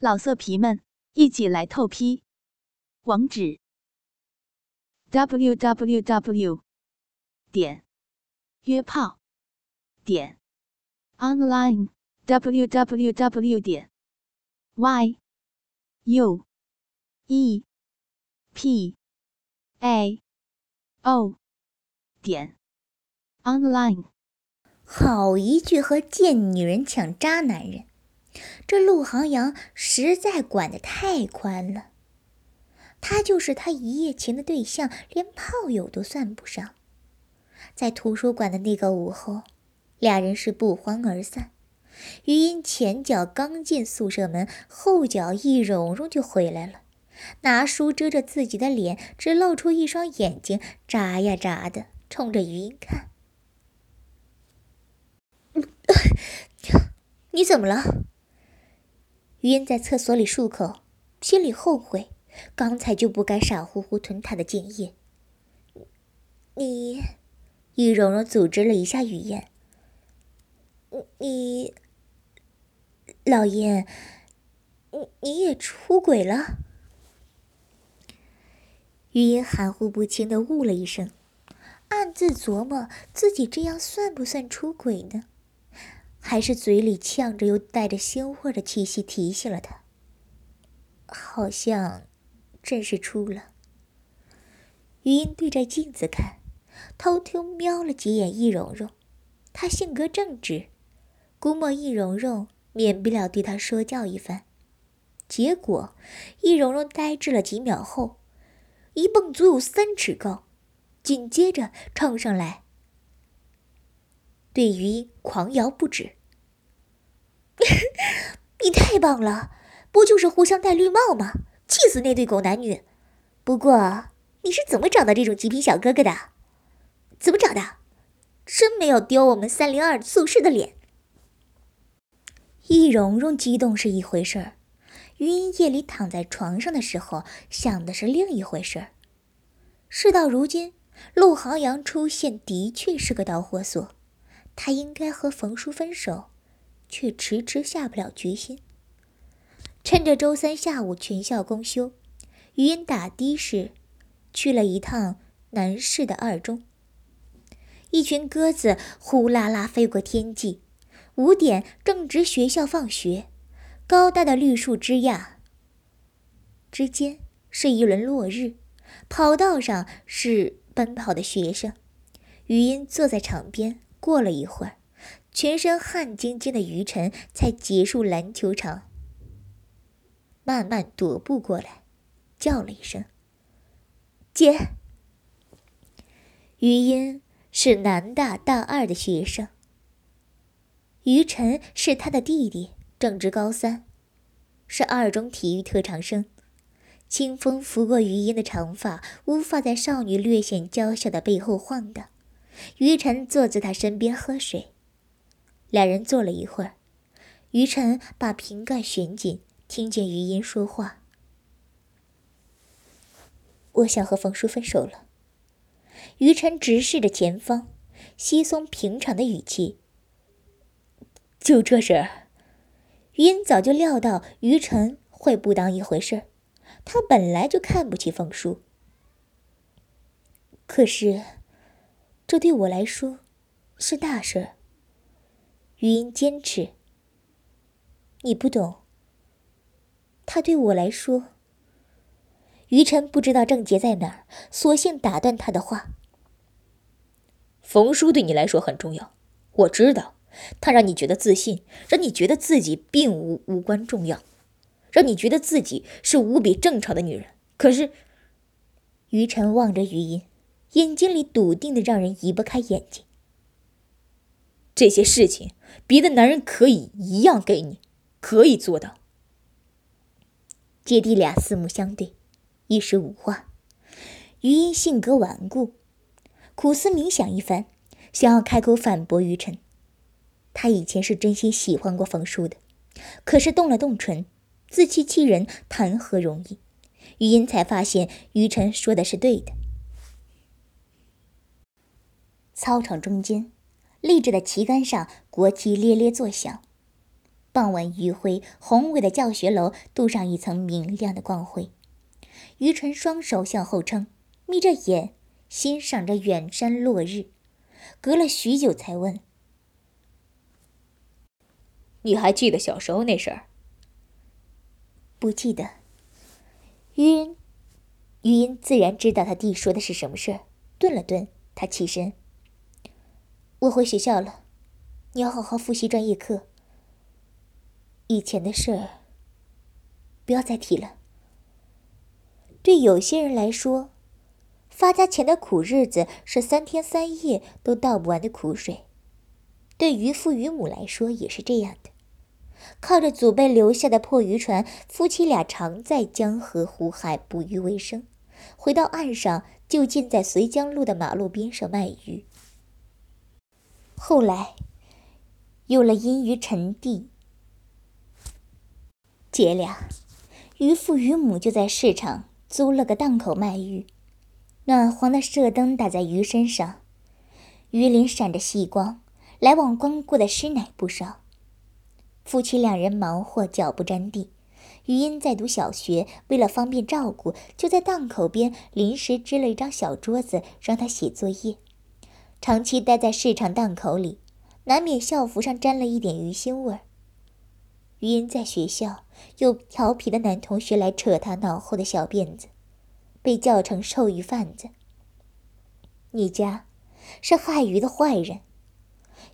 老色皮们，一起来透批！网址：w w w 点约炮点 online w w w 点 y u e p a o 点 online。好一句和贱女人抢渣男人！这陆航阳实在管得太宽了，他就是他一夜情的对象，连炮友都算不上。在图书馆的那个午后，俩人是不欢而散。余音前脚刚进宿舍门，后脚一蓉蓉就回来了，拿书遮着自己的脸，只露出一双眼睛，眨呀眨的冲着余音看。你怎么了？余音在厕所里漱口，心里后悔，刚才就不该傻乎乎吞他的精液。你，易蓉蓉组织了一下语言。你，老燕，你你也出轨了？余音含糊不清的呜了一声，暗自琢磨自己这样算不算出轨呢？还是嘴里呛着又带着腥味的气息提醒了他，好像真是出了。余音对着镜子看，偷偷瞄了几眼易蓉蓉，她性格正直，估摸易蓉蓉免不了对她说教一番。结果，易蓉蓉呆滞了几秒后，一蹦足有三尺高，紧接着冲上来，对余音狂摇不止。你太棒了，不就是互相戴绿帽吗？气死那对狗男女！不过你是怎么找到这种极品小哥哥的？怎么找的？真没有丢我们三零二宿舍的脸。易蓉蓉激动是一回事儿，余音夜里躺在床上的时候想的是另一回事儿。事到如今，陆航阳出现的确是个导火索，他应该和冯叔分手。却迟迟下不了决心。趁着周三下午全校公休，余音打的士去了一趟南市的二中。一群鸽子呼啦啦飞过天际，五点正值学校放学，高大的绿树枝桠之间是一轮落日，跑道上是奔跑的学生。余音坐在场边，过了一会儿。全身汗津津的于晨才结束篮球场，慢慢踱步过来，叫了一声：“姐。”余音是南大大二的学生，于晨是他的弟弟，正值高三，是二中体育特长生。清风拂过余音的长发，无法在少女略显娇小的背后晃荡。于晨坐在他身边喝水。两人坐了一会儿，于晨把瓶盖旋紧，听见余音说话：“我想和冯叔分手了。”于晨直视着前方，稀松平常的语气：“就这事儿。”余音早就料到于晨会不当一回事他本来就看不起冯叔。可是，这对我来说是大事儿。余音坚持：“你不懂。”他对我来说，于晨不知道症结在哪儿，索性打断他的话：“冯叔对你来说很重要，我知道，他让你觉得自信，让你觉得自己并无无关重要，让你觉得自己是无比正常的女人。可是，于晨望着余音，眼睛里笃定的让人移不开眼睛。这些事情。”别的男人可以一样给你，可以做到。姐弟俩四目相对，一时无话。余音性格顽固，苦思冥想一番，想要开口反驳于晨。他以前是真心喜欢过冯叔的，可是动了动唇，自欺欺人，谈何容易？余音才发现于晨说的是对的。操场中间。立着的旗杆上，国旗咧咧作响。傍晚余晖，宏伟的教学楼镀上一层明亮的光辉。于纯双手向后撑，眯着眼欣赏着远山落日，隔了许久才问：“你还记得小时候那事儿？”“不记得。”于人，余音自然知道他弟说的是什么事儿，顿了顿，他起身：“我回学校了，你要好好复习专业课。以前的事儿，不要再提了。”对有些人来说，发家前的苦日子是三天三夜都倒不完的苦水；对于父渔母来说也是这样的。靠着祖辈留下的破渔船，夫妻俩常在江河湖海捕鱼为生。回到岸上，就近在绥江路的马路边上卖鱼。后来，有了阴鱼沉地，姐俩，于父于母就在市场。租了个档口卖鱼，暖黄的射灯打在鱼身上，鱼鳞闪着细光，来往光顾的师奶不少。夫妻两人忙活脚不沾地。余音在读小学，为了方便照顾，就在档口边临时支了一张小桌子，让他写作业。长期待在市场档口里，难免校服上沾了一点鱼腥味儿。余音在学校，有调皮的男同学来扯他脑后的小辫子，被叫成臭鱼贩子。你家是害鱼的坏人。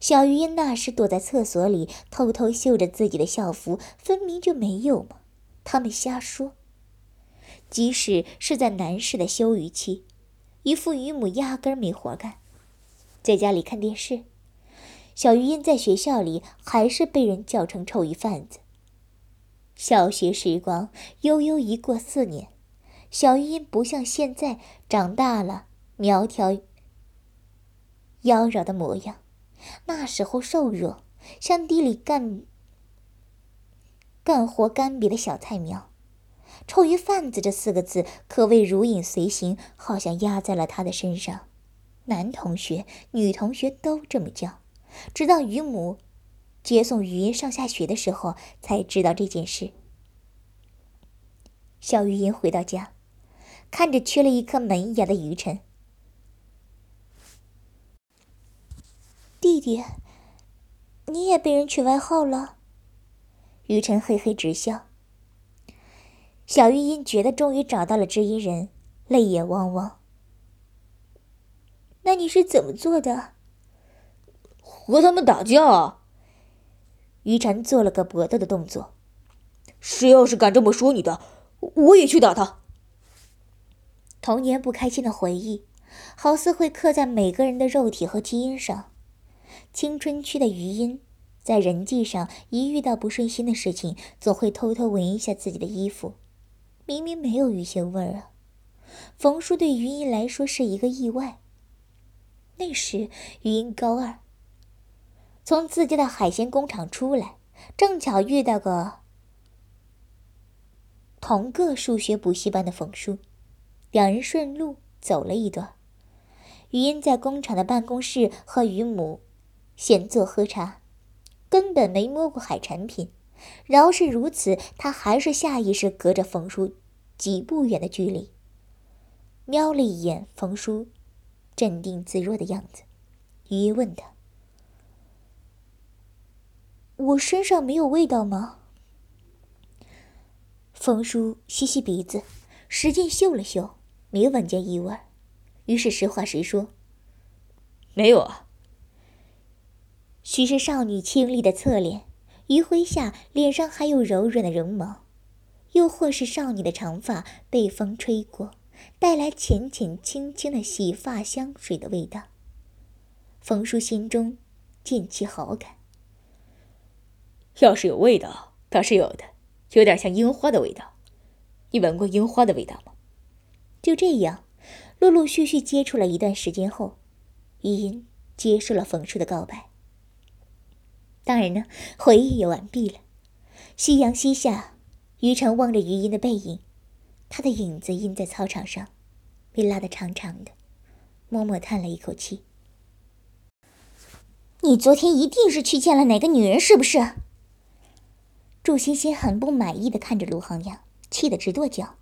小余音那时躲在厕所里，偷偷嗅着自己的校服，分明就没有嘛。他们瞎说。即使是在男士的休渔期，渔父渔母压根儿没活干，在家里看电视。小鱼音在学校里还是被人叫成臭鱼贩子。小学时光悠悠一过四年，小鱼音不像现在长大了，苗条妖娆的模样。那时候瘦弱，像地里干干活干瘪的小菜苗。臭鱼贩子这四个字可谓如影随形，好像压在了他的身上。男同学、女同学都这么叫。直到于母接送于音上下学的时候，才知道这件事。小鱼音回到家，看着缺了一颗门牙的于晨，弟弟，你也被人取外号了。于晨嘿嘿直笑。小玉音觉得终于找到了知音人，泪眼汪汪。那你是怎么做的？和他们打架。于晨做了个搏斗的动作。谁要是敢这么说你的，我也去打他。童年不开心的回忆，好似会刻在每个人的肉体和基因上。青春期的余音，在人际上一遇到不顺心的事情，总会偷偷闻一下自己的衣服，明明没有鱼腥味儿啊。冯叔对余音来说是一个意外。那时余音高二。从自家的海鲜工厂出来，正巧遇到个同个数学补习班的冯叔，两人顺路走了一段。余音在工厂的办公室和于母闲坐喝茶，根本没摸过海产品。饶是如此，他还是下意识隔着冯叔几步远的距离，瞄了一眼冯叔镇定自若的样子。余音问他。我身上没有味道吗？冯叔吸吸鼻子，使劲嗅了嗅，没闻见异味，于是实话实说：“没有啊。”许是少女清丽的侧脸，余晖下脸上还有柔软的绒毛，又或是少女的长发被风吹过，带来浅浅轻轻的洗发香水的味道。冯叔心中渐起好感。要是有味道，倒是有的，有点像樱花的味道。你闻过樱花的味道吗？就这样，陆陆续续接触了一段时间后，余音接受了冯叔的告白。当然呢，回忆也完毕了。夕阳西下，于晨望着余音的背影，他的影子印在操场上，被拉得长长的，默默叹了一口气。你昨天一定是去见了哪个女人，是不是？祝欣欣很不满意的看着陆航阳，气得直跺脚：“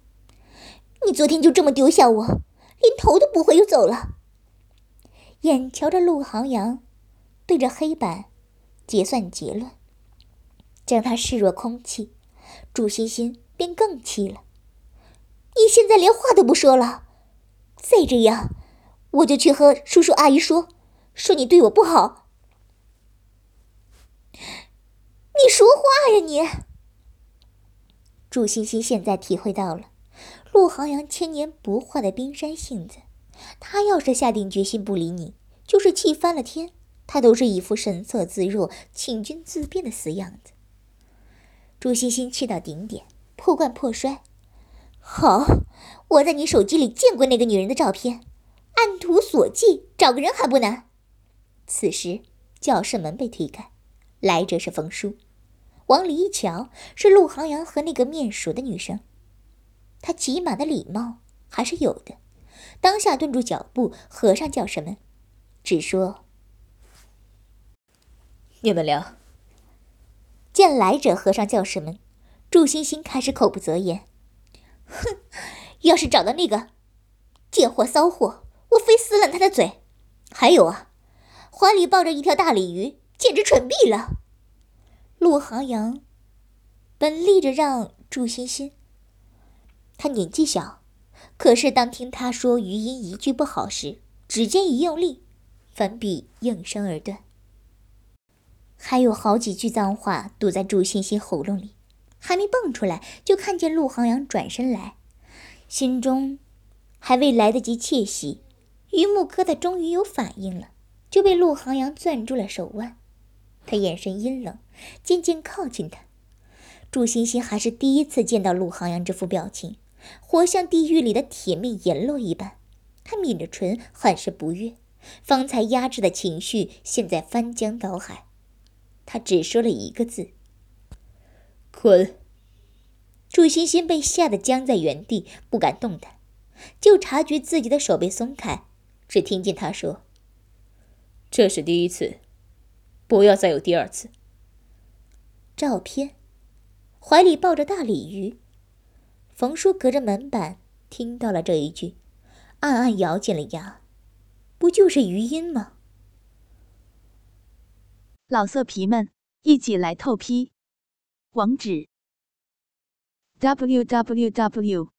你昨天就这么丢下我，连头都不回就走了？”眼瞧着陆航阳对着黑板结算结论，将他视若空气，祝欣欣便更气了：“你现在连话都不说了，再这样，我就去和叔叔阿姨说，说你对我不好。”你说话呀你！祝欣欣现在体会到了陆航阳千年不化的冰山性子。他要是下定决心不理你，就是气翻了天，他都是一副神色自若、请君自便的死样子。祝欣欣气到顶点，破罐破摔。好，我在你手机里见过那个女人的照片，按图索骥，找个人还不难。此时，教室门被推开，来者是冯叔。往里一瞧，是陆航阳和那个面熟的女生。他起码的礼貌还是有的，当下顿住脚步，合上教室门，只说：“你们聊。”见来者合上教室门，祝欣欣开始口不择言：“哼，要是找到那个贱货骚货，我非撕烂他的嘴。还有啊，怀里抱着一条大鲤鱼，简直蠢毙了。”陆航阳本立着让祝欣欣，他年纪小，可是当听他说余音一句不好时，指尖一用力，粉笔应声而断。还有好几句脏话堵在祝欣欣喉咙里，还没蹦出来，就看见陆航阳转身来，心中还未来得及窃喜，榆木疙瘩终于有反应了，就被陆航阳攥住了手腕。他眼神阴冷，渐渐靠近他。祝欣欣还是第一次见到陆航阳这副表情，活像地狱里的铁面阎罗一般。他抿着唇，很是不悦，方才压制的情绪现在翻江倒海。他只说了一个字：“滚。”祝欣欣被吓得僵在原地，不敢动弹，就察觉自己的手被松开，只听见他说：“这是第一次。”不要再有第二次。照片，怀里抱着大鲤鱼。冯叔隔着门板听到了这一句，暗暗咬紧了牙。不就是余音吗？老色皮们，一起来透批！网址：w w w.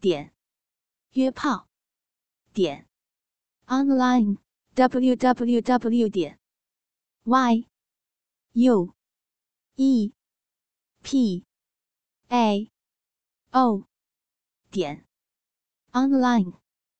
点约炮点 online w w w. 点 y u e p a o 点 online。